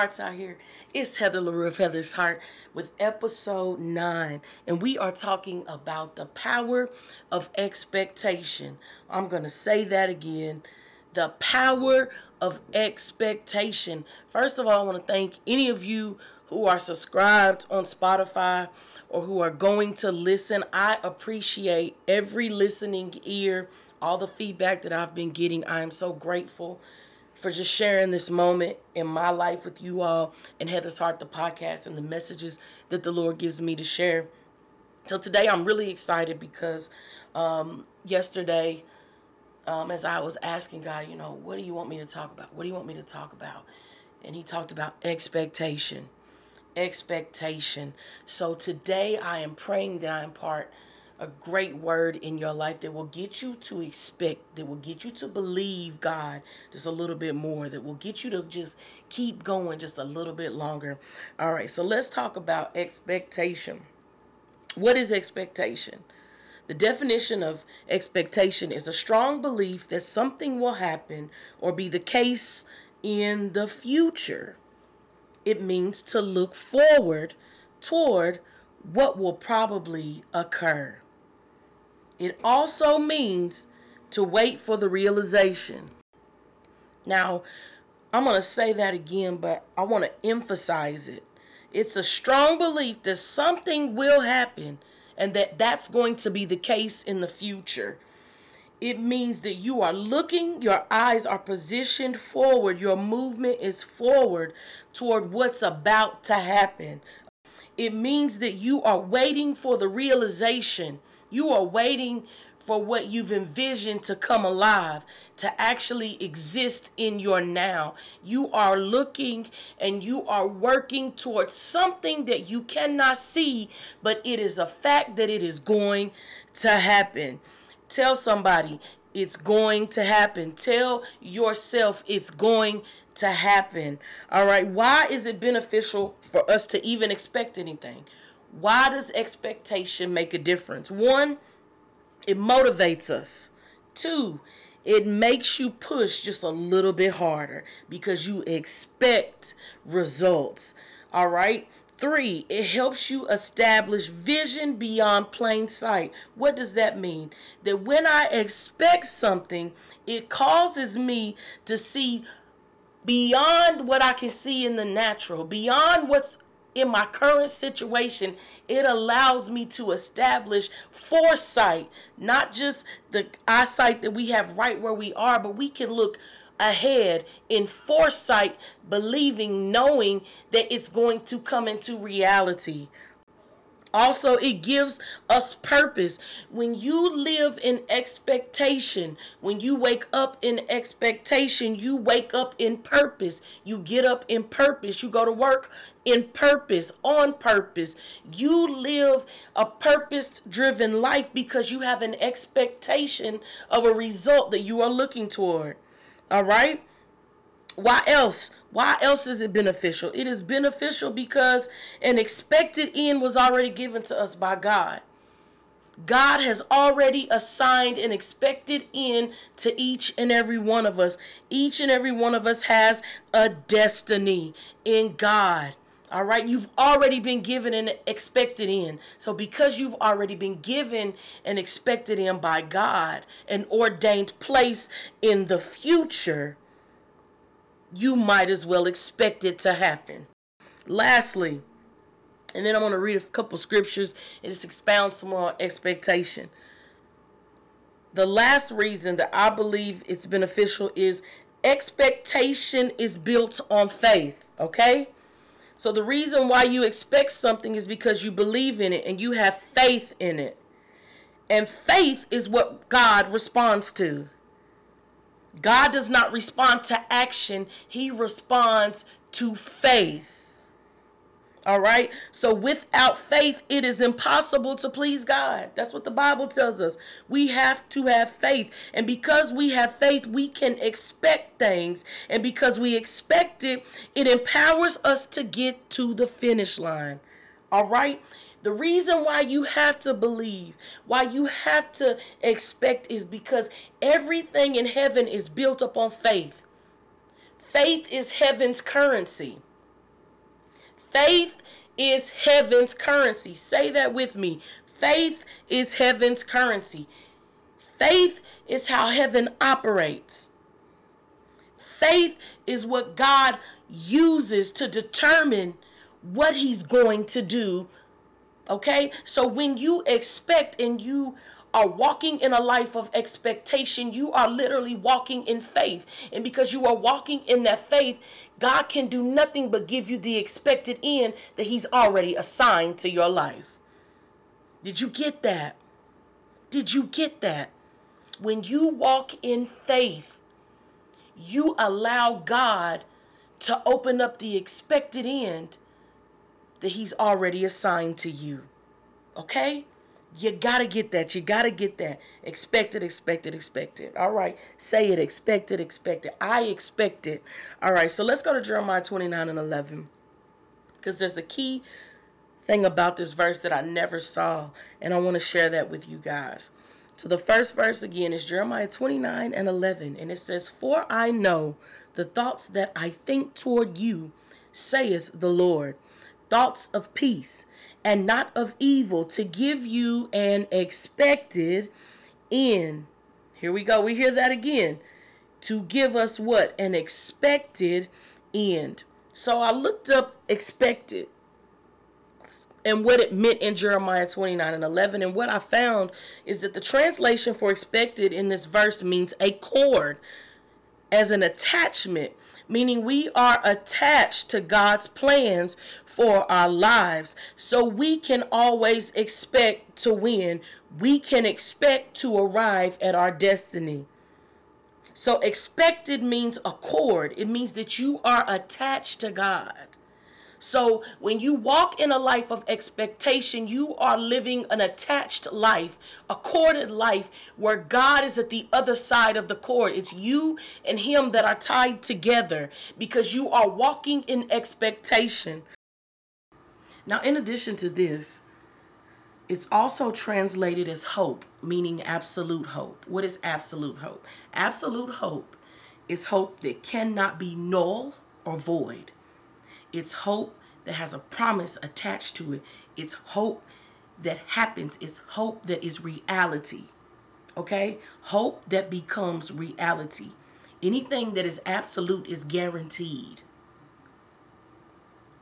hearts out here. It's Heather LaRue of Heather's Heart with episode 9. And we are talking about the power of expectation. I'm going to say that again. The power of expectation. First of all, I want to thank any of you who are subscribed on Spotify or who are going to listen. I appreciate every listening ear, all the feedback that I've been getting. I am so grateful for just sharing this moment in my life with you all and Heather's Heart, the podcast, and the messages that the Lord gives me to share. So today I'm really excited because um, yesterday, um, as I was asking God, you know, what do you want me to talk about? What do you want me to talk about? And He talked about expectation. Expectation. So today I am praying that I impart a great word in your life that will get you to expect, that will get you to believe God just a little bit more, that will get you to just keep going just a little bit longer. All right, so let's talk about expectation. What is expectation? The definition of expectation is a strong belief that something will happen or be the case in the future. It means to look forward toward what will probably occur. It also means to wait for the realization. Now, I'm going to say that again, but I want to emphasize it. It's a strong belief that something will happen and that that's going to be the case in the future. It means that you are looking, your eyes are positioned forward, your movement is forward toward what's about to happen. It means that you are waiting for the realization you are waiting for what you've envisioned to come alive, to actually exist in your now. You are looking and you are working towards something that you cannot see, but it is a fact that it is going to happen. Tell somebody it's going to happen. Tell yourself it's going to happen. All right. Why is it beneficial for us to even expect anything? Why does expectation make a difference? One, it motivates us. Two, it makes you push just a little bit harder because you expect results. All right. Three, it helps you establish vision beyond plain sight. What does that mean? That when I expect something, it causes me to see beyond what I can see in the natural, beyond what's in my current situation, it allows me to establish foresight, not just the eyesight that we have right where we are, but we can look ahead in foresight, believing, knowing that it's going to come into reality. Also, it gives us purpose. When you live in expectation, when you wake up in expectation, you wake up in purpose. You get up in purpose. You go to work in purpose, on purpose. You live a purpose driven life because you have an expectation of a result that you are looking toward. All right? Why else? Why else is it beneficial? It is beneficial because an expected end was already given to us by God. God has already assigned an expected end to each and every one of us. Each and every one of us has a destiny in God. All right, you've already been given an expected end. So, because you've already been given an expected end by God, an ordained place in the future, you might as well expect it to happen. Lastly, and then I'm going to read a couple scriptures and just expound some more on expectation. The last reason that I believe it's beneficial is expectation is built on faith, okay? So the reason why you expect something is because you believe in it and you have faith in it. And faith is what God responds to. God does not respond to action, He responds to faith. All right. So without faith, it is impossible to please God. That's what the Bible tells us. We have to have faith. And because we have faith, we can expect things. And because we expect it, it empowers us to get to the finish line. All right. The reason why you have to believe, why you have to expect is because everything in heaven is built upon faith. Faith is heaven's currency. Faith is heaven's currency. Say that with me. Faith is heaven's currency. Faith is how heaven operates. Faith is what God uses to determine what he's going to do. Okay? So when you expect and you are walking in a life of expectation, you are literally walking in faith. And because you are walking in that faith, God can do nothing but give you the expected end that He's already assigned to your life. Did you get that? Did you get that? When you walk in faith, you allow God to open up the expected end that He's already assigned to you. Okay? You gotta get that. You gotta get that. Expected, expected, expected. All right. Say it. Expected, expected. I expect it. All right. So let's go to Jeremiah 29 and 11. Because there's a key thing about this verse that I never saw. And I want to share that with you guys. So the first verse again is Jeremiah 29 and 11. And it says, For I know the thoughts that I think toward you, saith the Lord, thoughts of peace and not of evil, to give you an expected end. Here we go. We hear that again. To give us what? An expected end. So I looked up expected and what it meant in Jeremiah 29 and 11. And what I found is that the translation for expected in this verse means a cord as an attachment, meaning we are attached to God's plans for our lives. So we can always expect to win. We can expect to arrive at our destiny. So expected means accord. It means that you are attached to God. So when you walk in a life of expectation, you are living an attached life, a corded life where God is at the other side of the cord. It's you and Him that are tied together because you are walking in expectation. Now, in addition to this, it's also translated as hope, meaning absolute hope. What is absolute hope? Absolute hope is hope that cannot be null or void. It's hope that has a promise attached to it. It's hope that happens. It's hope that is reality. Okay? Hope that becomes reality. Anything that is absolute is guaranteed.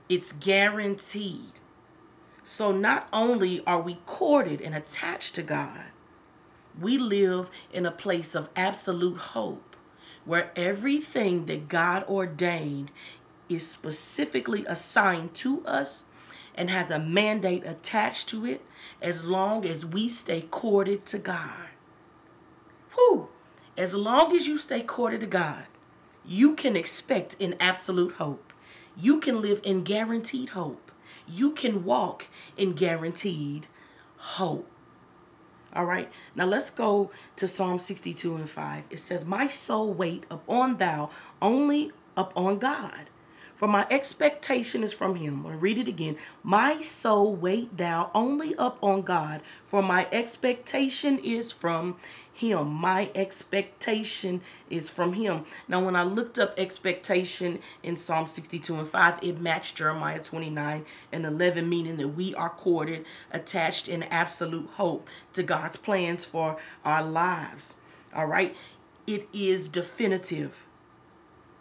It's guaranteed. So not only are we corded and attached to God, we live in a place of absolute hope where everything that God ordained is specifically assigned to us and has a mandate attached to it as long as we stay corded to God. Whew. As long as you stay corded to God, you can expect an absolute hope. You can live in guaranteed hope. You can walk in guaranteed hope. All right, now let's go to Psalm 62 and 5. It says, My soul wait upon thou only upon God for my expectation is from him. I read it again. My soul wait thou only up on God, for my expectation is from him. My expectation is from him. Now, when I looked up expectation in Psalm 62 and 5, it matched Jeremiah 29 and 11, meaning that we are corded, attached in absolute hope to God's plans for our lives. All right? It is definitive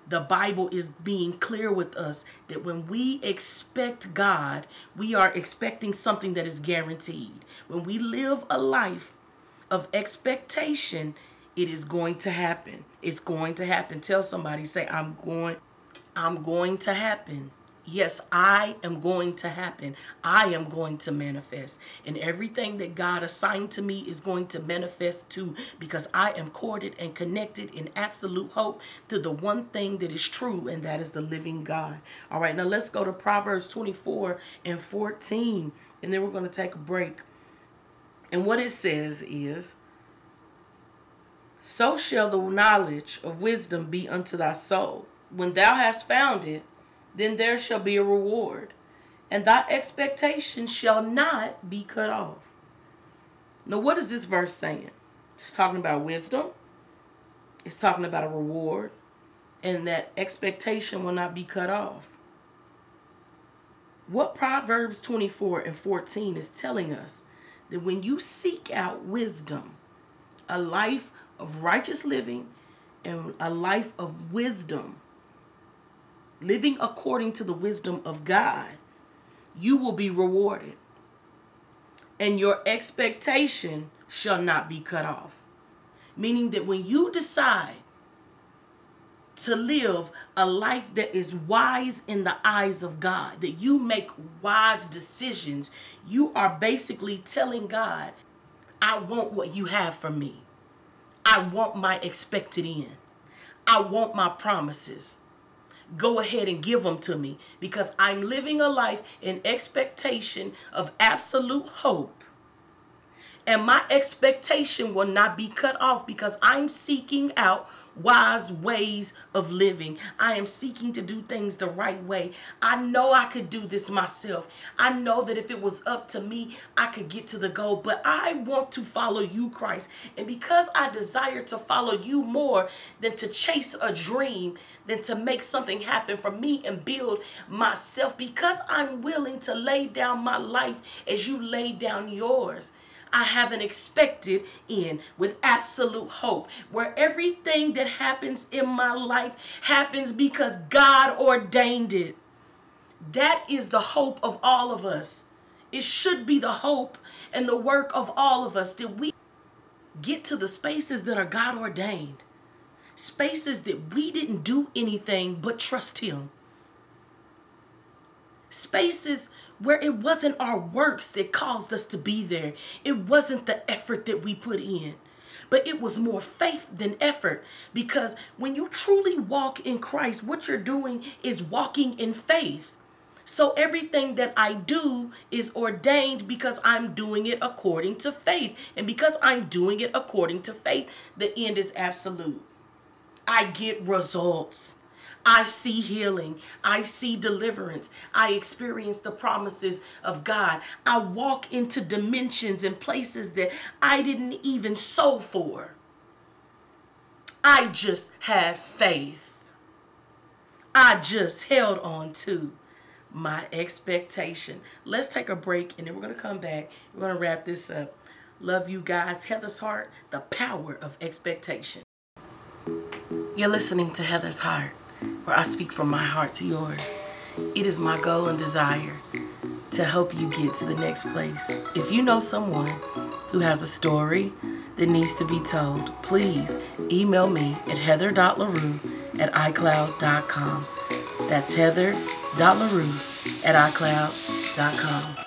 the Bible is being clear with us that when we expect God, we are expecting something that is guaranteed. When we live a life of expectation, it is going to happen. It's going to happen. Tell somebody, say, I'm going, I'm going to happen. Yes, I am going to happen. I am going to manifest. And everything that God assigned to me is going to manifest too because I am corded and connected in absolute hope to the one thing that is true, and that is the living God. All right, now let's go to Proverbs 24 and 14, and then we're going to take a break. And what it says is, So shall the knowledge of wisdom be unto thy soul. When thou hast found it, then there shall be a reward, and thy expectation shall not be cut off. Now, what is this verse saying? It's talking about wisdom, it's talking about a reward, and that expectation will not be cut off. What Proverbs 24 and 14 is telling us that when you seek out wisdom, a life of righteous living and a life of wisdom, living according to the wisdom of God, you will be rewarded. And your expectation shall not be cut off. Meaning that when you decide to live a life that is wise in the eyes of God, that you make wise decisions, you are basically telling God, I want what you have for me. I want my expected end. I want my promises. Go ahead and give them to me because I'm living a life in expectation of absolute hope and my expectation will not be cut off because I'm seeking out wise ways of living. I am seeking to do things the right way. I know I could do this myself. I know that if it was up to me, I could get to the goal, but I want to follow you, Christ. And because I desire to follow you more than to chase a dream, than to make something happen for me and build myself, because I'm willing to lay down my life as you lay down yours. I have an expected end with absolute hope, where everything that happens in my life happens because God ordained it. That is the hope of all of us. It should be the hope and the work of all of us that we get to the spaces that are God ordained, spaces that we didn't do anything but trust Him, spaces where it wasn't our works that caused us to be there. It wasn't the effort that we put in. But it was more faith than effort because when you truly walk in Christ, what you're doing is walking in faith. So everything that I do is ordained because I'm doing it according to faith. And because I'm doing it according to faith, the end is absolute. I get results. I see healing. I see deliverance. I experience the promises of God. I walk into dimensions and places that I didn't even sow for. I just had faith. I just held on to my expectation. Let's take a break and then we're going to come back. We're going to wrap this up. Love you guys. Heather's Heart, the power of expectation. You're listening to Heather's Heart where I speak from my heart to yours. It is my goal and desire to help you get to the next place. If you know someone who has a story that needs to be told, please email me at heather.larue at icloud.com. That's heather.larue at icloud.com.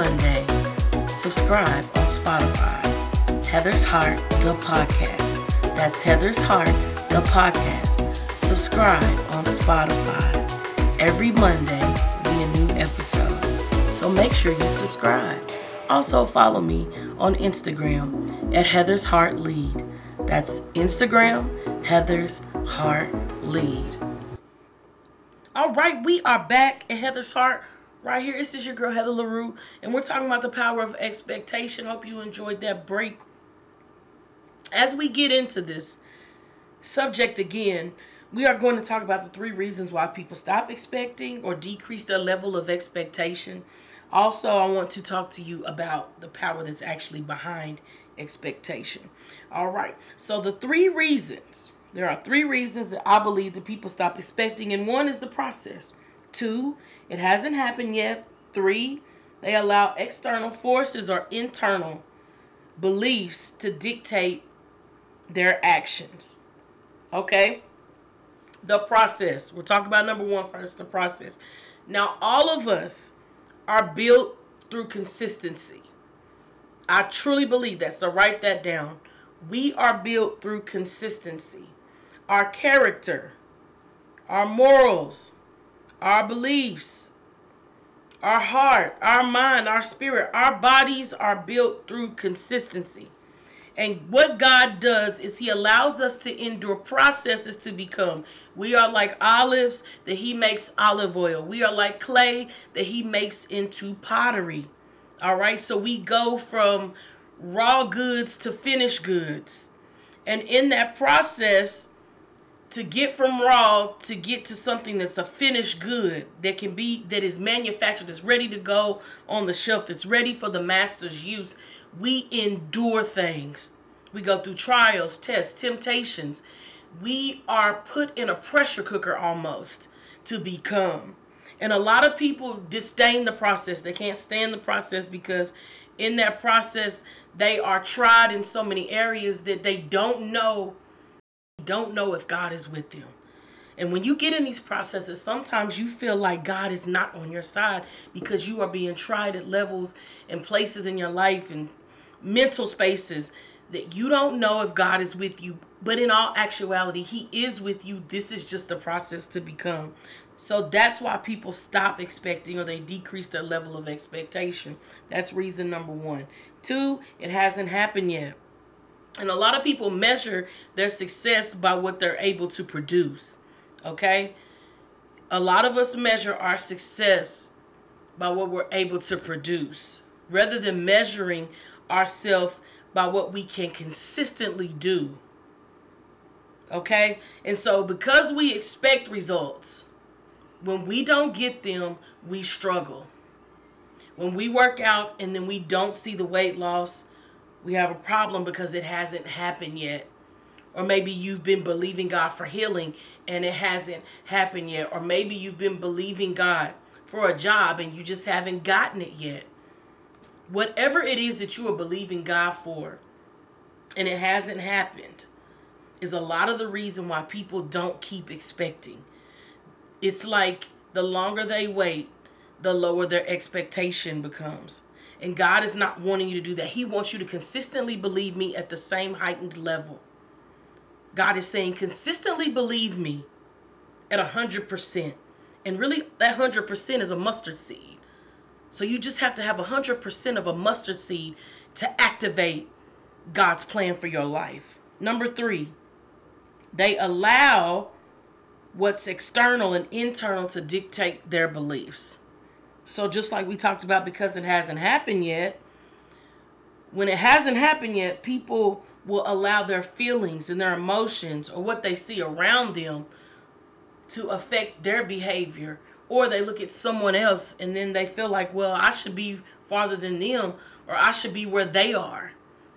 Monday. Subscribe on Spotify. Heather's Heart, the podcast. That's Heather's Heart, the podcast. Subscribe on Spotify. Every Monday be a new episode. So make sure you subscribe. Also follow me on Instagram at Heather's Heart Lead. That's Instagram, Heather's Heart Lead. All right, we are back at Heather's Heart right here. This is your girl Heather LaRue, and we're talking about the power of expectation. Hope you enjoyed that break. As we get into this subject again, we are going to talk about the three reasons why people stop expecting or decrease their level of expectation. Also, I want to talk to you about the power that's actually behind expectation. All right. So the three reasons, there are three reasons that I believe that people stop expecting, and one is the process. Two, it hasn't happened yet. Three, they allow external forces or internal beliefs to dictate their actions. Okay? The process. We'll talk about number one first the process. Now, all of us are built through consistency. I truly believe that. So, write that down. We are built through consistency. Our character, our morals, our beliefs, Our heart, our mind, our spirit, our bodies are built through consistency. And what God does is He allows us to endure processes to become. We are like olives that He makes olive oil. We are like clay that He makes into pottery. All right, so we go from raw goods to finished goods. And in that process, to get from raw to get to something that's a finished good that can be that is manufactured that's ready to go on the shelf that's ready for the master's use. We endure things. We go through trials tests temptations. We are put in a pressure cooker almost to become. And a lot of people disdain the process. They can't stand the process because in that process they are tried in so many areas that they don't know don't know if God is with them. And when you get in these processes, sometimes you feel like God is not on your side because you are being tried at levels and places in your life and mental spaces that you don't know if God is with you. But in all actuality, He is with you. This is just the process to become. So that's why people stop expecting or they decrease their level of expectation. That's reason number one. Two, it hasn't happened yet. And a lot of people measure their success by what they're able to produce. Okay? A lot of us measure our success by what we're able to produce rather than measuring ourselves by what we can consistently do. Okay? And so, because we expect results, when we don't get them, we struggle. When we work out and then we don't see the weight loss, we have a problem because it hasn't happened yet. Or maybe you've been believing God for healing and it hasn't happened yet. Or maybe you've been believing God for a job and you just haven't gotten it yet. Whatever it is that you are believing God for and it hasn't happened is a lot of the reason why people don't keep expecting. It's like the longer they wait, the lower their expectation becomes. And God is not wanting you to do that. He wants you to consistently believe me at the same heightened level. God is saying, consistently believe me at 100%. And really, that 100% is a mustard seed. So you just have to have 100% of a mustard seed to activate God's plan for your life. Number three, they allow what's external and internal to dictate their beliefs. So just like we talked about because it hasn't happened yet, when it hasn't happened yet, people will allow their feelings and their emotions or what they see around them to affect their behavior. Or they look at someone else and then they feel like, well, I should be farther than them or I should be where they are.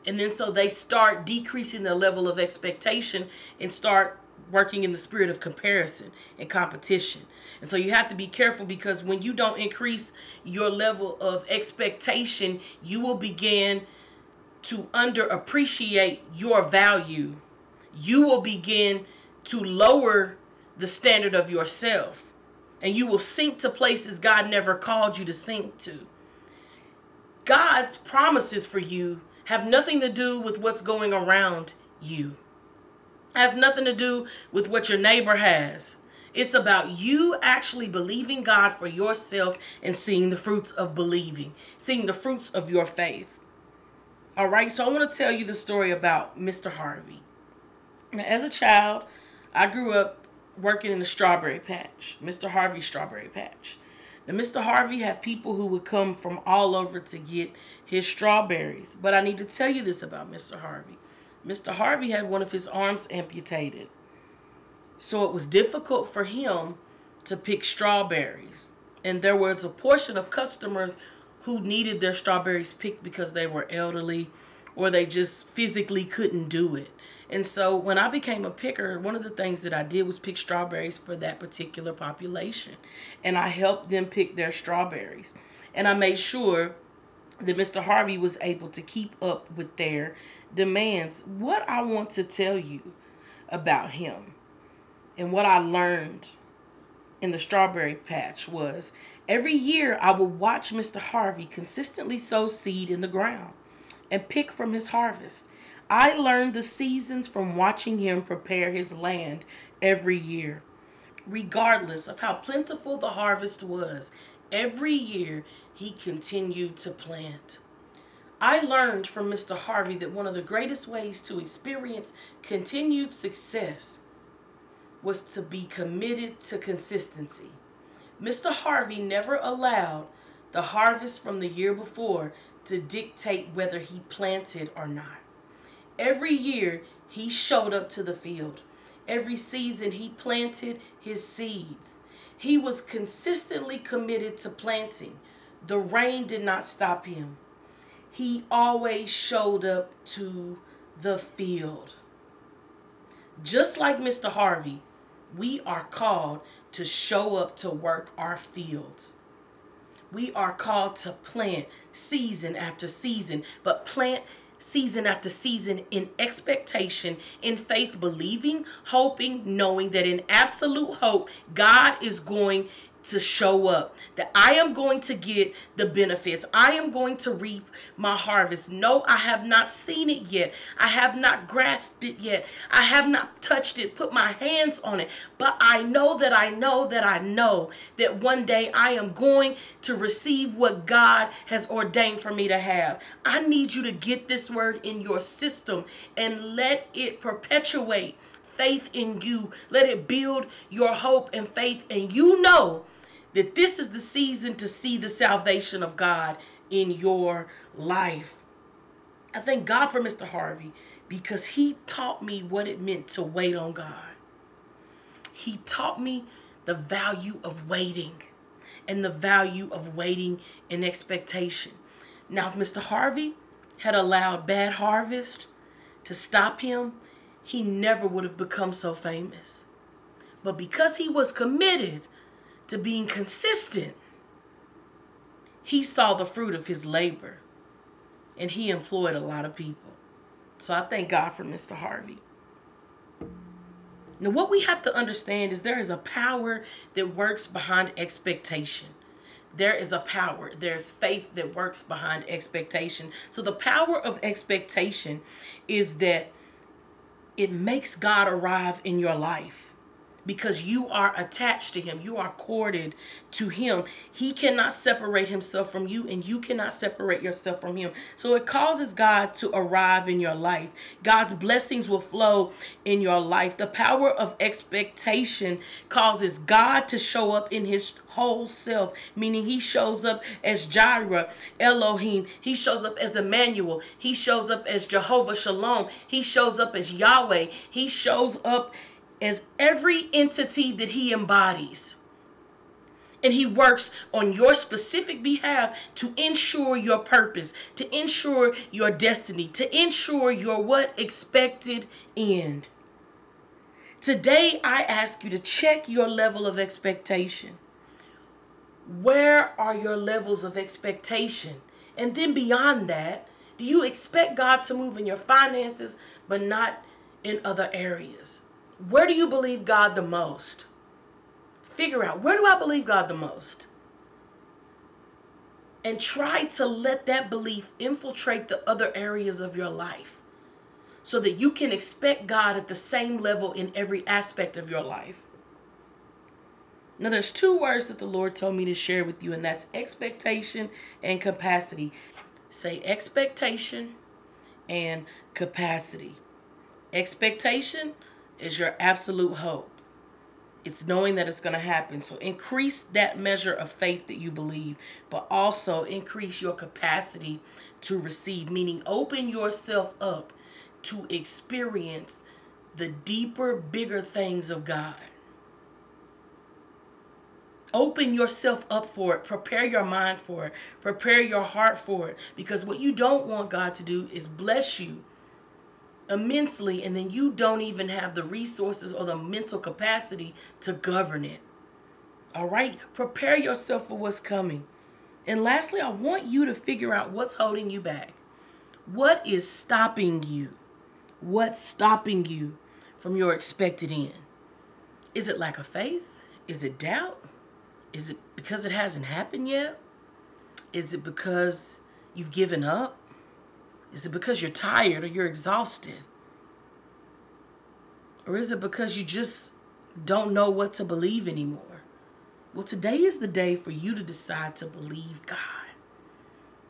And then so they start decreasing their level of expectation and start working in the spirit of comparison and competition. And so you have to be careful because when you don't increase your level of expectation, you will begin to underappreciate your value. You will begin to lower the standard of yourself. And you will sink to places God never called you to sink to. God's promises for you have nothing to do with what's going around you has nothing to do with what your neighbor has. It's about you actually believing God for yourself and seeing the fruits of believing, seeing the fruits of your faith. All right, so I want to tell you the story about Mr. Harvey. Now, as a child, I grew up working in the strawberry patch, Mr. Harvey's strawberry patch. Now, Mr. Harvey had people who would come from all over to get his strawberries. But I need to tell you this about Mr. Harvey. Mr. Harvey had one of his arms amputated. So it was difficult for him to pick strawberries. And there was a portion of customers who needed their strawberries picked because they were elderly or they just physically couldn't do it. And so when I became a picker, one of the things that I did was pick strawberries for that particular population. And I helped them pick their strawberries. And I made sure that Mr. Harvey was able to keep up with their demands. What I want to tell you about him and what I learned in the strawberry patch was every year I would watch Mr. Harvey consistently sow seed in the ground and pick from his harvest. I learned the seasons from watching him prepare his land every year. regardless of how plentiful the harvest was, every year he continued to plant. I learned from Mr. Harvey that one of the greatest ways to experience continued success was to be committed to consistency. Mr. Harvey never allowed the harvest from the year before to dictate whether he planted or not. Every year he showed up to the field. Every season he planted his seeds. He was consistently committed to planting. The rain did not stop him. He always showed up to the field. Just like Mr. Harvey, we are called to show up to work our fields. We are called to plant season after season, but plant season after season in expectation, in faith, believing, hoping, knowing that in absolute hope, God is going to show up, that I am going to get the benefits. I am going to reap my harvest. No, I have not seen it yet. I have not grasped it yet. I have not touched it, put my hands on it. But I know that I know that I know that one day I am going to receive what God has ordained for me to have. I need you to get this word in your system and let it perpetuate faith in you. Let it build your hope and faith. And you know that this is the season to see the salvation of God in your life. I thank God for Mr. Harvey because he taught me what it meant to wait on God. He taught me the value of waiting and the value of waiting in expectation. Now, if Mr. Harvey had allowed bad harvest to stop him, he never would have become so famous. But because he was committed to being consistent, he saw the fruit of his labor and he employed a lot of people. So I thank God for Mr. Harvey. Now, what we have to understand is there is a power that works behind expectation. There is a power, there's faith that works behind expectation. So, the power of expectation is that it makes God arrive in your life because you are attached to him. You are corded to him. He cannot separate himself from you, and you cannot separate yourself from him. So it causes God to arrive in your life. God's blessings will flow in your life. The power of expectation causes God to show up in his whole self, meaning he shows up as Jireh, Elohim. He shows up as Emmanuel. He shows up as Jehovah Shalom. He shows up as Yahweh. He shows up as every entity that he embodies. And he works on your specific behalf to ensure your purpose, to ensure your destiny, to ensure your what expected end. Today, I ask you to check your level of expectation. Where are your levels of expectation? And then beyond that, do you expect God to move in your finances, but not in other areas? Where do you believe God the most? Figure out where do I believe God the most? And try to let that belief infiltrate the other areas of your life so that you can expect God at the same level in every aspect of your life. Now, there's two words that the Lord told me to share with you, and that's expectation and capacity. Say expectation and capacity. Expectation is your absolute hope. It's knowing that it's going to happen. So increase that measure of faith that you believe, but also increase your capacity to receive, meaning open yourself up to experience the deeper, bigger things of God. Open yourself up for it. Prepare your mind for it. Prepare your heart for it. Because what you don't want God to do is bless you immensely and then you don't even have the resources or the mental capacity to govern it. All right? Prepare yourself for what's coming. And lastly, I want you to figure out what's holding you back. What is stopping you? What's stopping you from your expected end? Is it lack of faith? Is it doubt? Is it because it hasn't happened yet? Is it because you've given up? Is it because you're tired or you're exhausted? Or is it because you just don't know what to believe anymore. Well, today is the day for you to decide to believe God.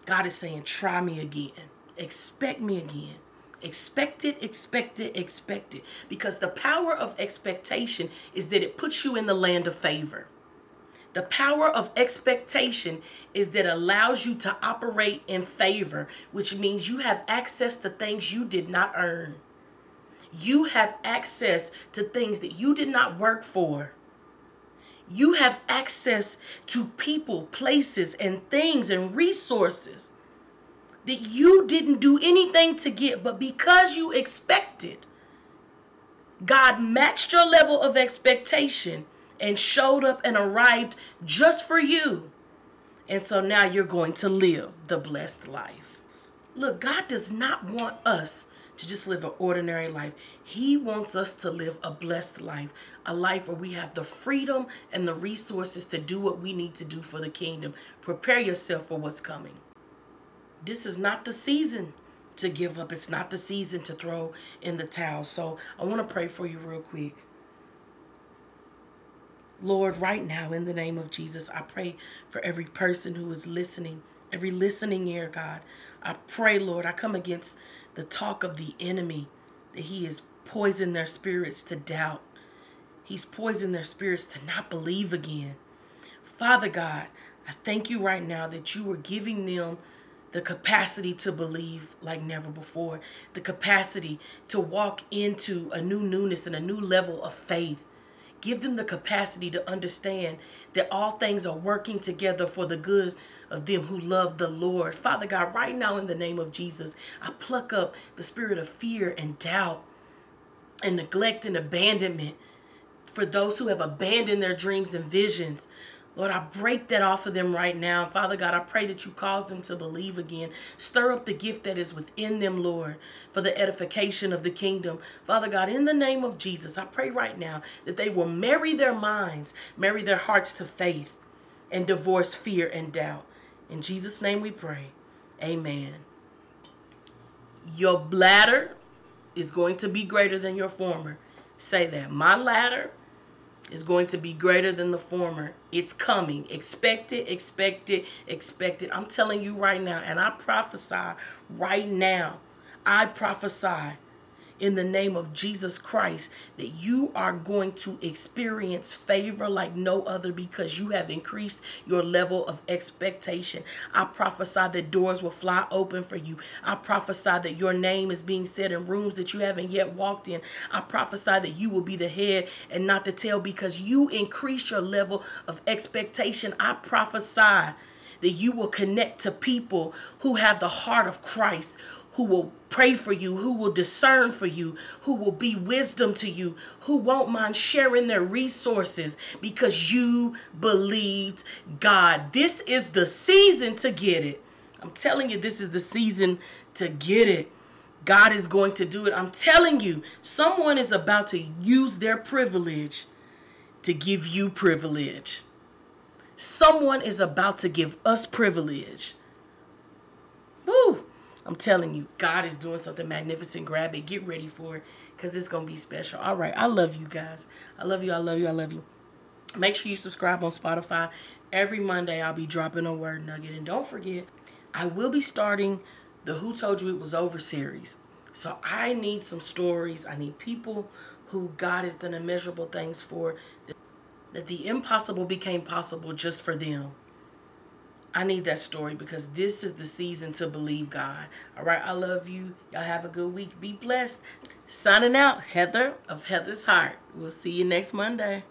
God is saying, try me again. Expect me again. Expect it, expect it, expect it. Because the power of expectation is that it puts you in the land of favor. The power of expectation is that allows you to operate in favor, which means you have access to things you did not earn. You have access to things that you did not work for. You have access to people, places, and things and resources that you didn't do anything to get, but because you expected, God matched your level of expectation and showed up and arrived just for you. And so now you're going to live the blessed life. Look, God does not want us to just live an ordinary life. He wants us to live a blessed life, a life where we have the freedom and the resources to do what we need to do for the kingdom. Prepare yourself for what's coming. This is not the season to give up. It's not the season to throw in the towel. So I want to pray for you real quick. Lord, right now, in the name of Jesus, I pray for every person who is listening, every listening ear, God. I pray, Lord, I come against the talk of the enemy that he has poisoned their spirits to doubt. He's poisoned their spirits to not believe again. Father God, I thank you right now that you are giving them the capacity to believe like never before, the capacity to walk into a new newness and a new level of faith. Give them the capacity to understand that all things are working together for the good of them who love the Lord. Father God, right now in the name of Jesus, I pluck up the spirit of fear and doubt and neglect and abandonment for those who have abandoned their dreams and visions. Lord, I break that off of them right now. Father God, I pray that you cause them to believe again. Stir up the gift that is within them, Lord, for the edification of the kingdom. Father God, in the name of Jesus, I pray right now that they will marry their minds, marry their hearts to faith, and divorce fear and doubt. In Jesus' name we pray. Amen. Your bladder is going to be greater than your former. Say that. My latter is going to be greater than the former. It's coming. Expect it, expect it, expect it. I'm telling you right now, and I prophesy right now. I prophesy in the name of Jesus Christ that you are going to experience favor like no other because you have increased your level of expectation. I prophesy that doors will fly open for you. I prophesy that your name is being said in rooms that you haven't yet walked in. I prophesy that you will be the head and not the tail because you increase your level of expectation. I prophesy that you will connect to people who have the heart of Christ, who will pray for you, who will discern for you, who will be wisdom to you, who won't mind sharing their resources because you believed God. This is the season to get it. I'm telling you, this is the season to get it. God is going to do it. I'm telling you, someone is about to use their privilege to give you privilege. Someone is about to give us privilege. Woo! I'm telling you, God is doing something magnificent. Grab it. Get ready for it because it's going to be special. All right. I love you guys. I love you. I love you. I love you. Make sure you subscribe on Spotify. Every Monday, I'll be dropping a word nugget. And don't forget, I will be starting the Who Told You It Was Over series. So I need some stories. I need people who God has done immeasurable things for, that the impossible became possible just for them. I need that story because this is the season to believe God. All right, I love you. Y'all have a good week. Be blessed. Signing out, Heather of Heather's Heart. We'll see you next Monday.